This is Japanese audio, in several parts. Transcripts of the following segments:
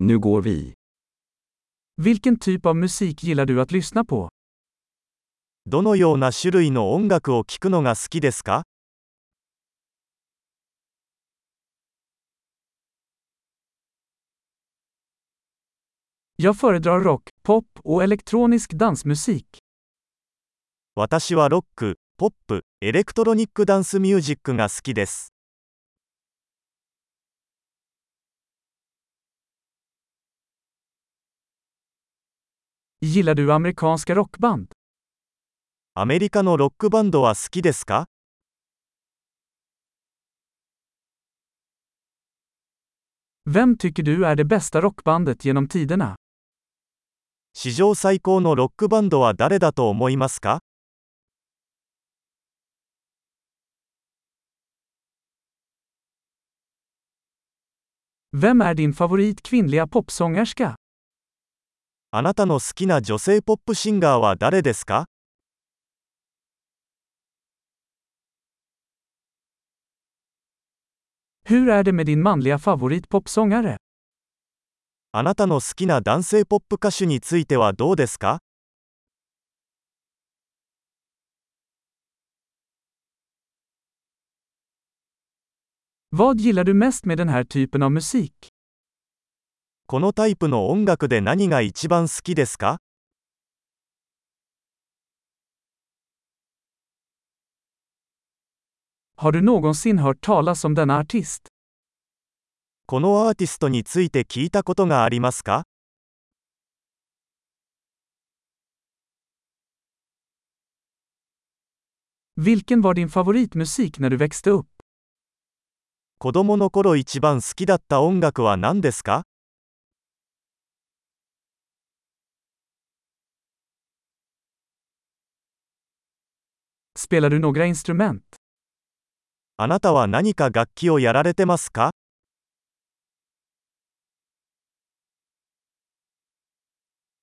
Nu går どのような種類の音楽を聴くのが好きですか？私はロック、ポップ、エレクトロニックダンスミュージックが好きです。Gillar du amerikanska rockband? アメリカのロックバンドは好きですか Vem tycker du är det bästa rockbandet genom tiderna? 史上最高のロックバンドは誰だと思いますか Vem är din favorit kvinnliga popsångerska? あなたの好きな女性ポップシンガーは誰ですか?あなたの好きな男性ポップ歌手についてはどうですか mest med den här typen av musik? このタイプの音楽で何が一番好きですか?このアーティストについて聞いたことがありますか?子供の頃一番好きだった音楽は何ですか Spelar du några instrument? あなたは何か楽器をやられてますか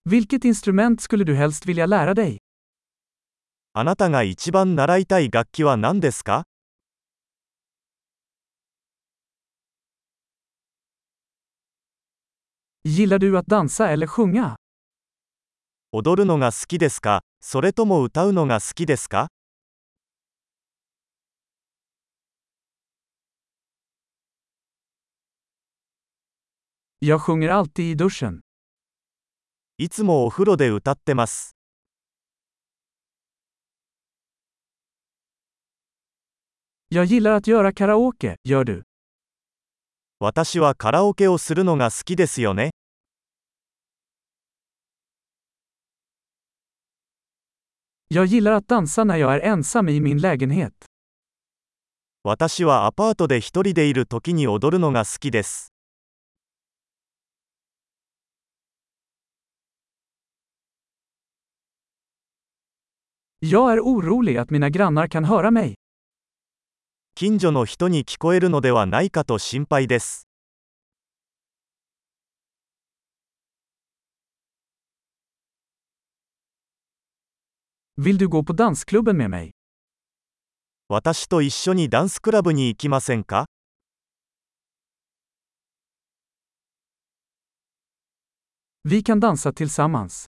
Vilket instrument skulle du helst vilja lära dig? あなたが一番習いたい楽器は何ですか Gillar du att dansa eller sjunga? 踊るのが好きですかそれとも歌うのが好きですか Jag sjunger alltid i duschen. いつもお風呂で歌ってます。Jag gillar att göra karaoke, gör du? 私はカラオケをするのが好きですよね。Jag gillar att dansa när jag är ensam i min lägenhet. 私はアパートで一人でいる時に踊るのが好きです。Jag är orolig att mina grannar kan höra mig. 近所の人に聞こえるのではないかと心配です。Vill du gå på dansklubben med mig? 私と一緒にダンスクラブに行きませんか Vi kan dansa tillsammans.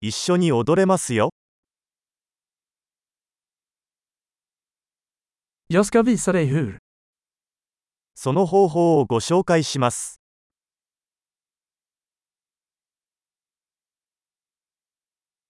一緒に踊れますよ。その方法をご紹介します。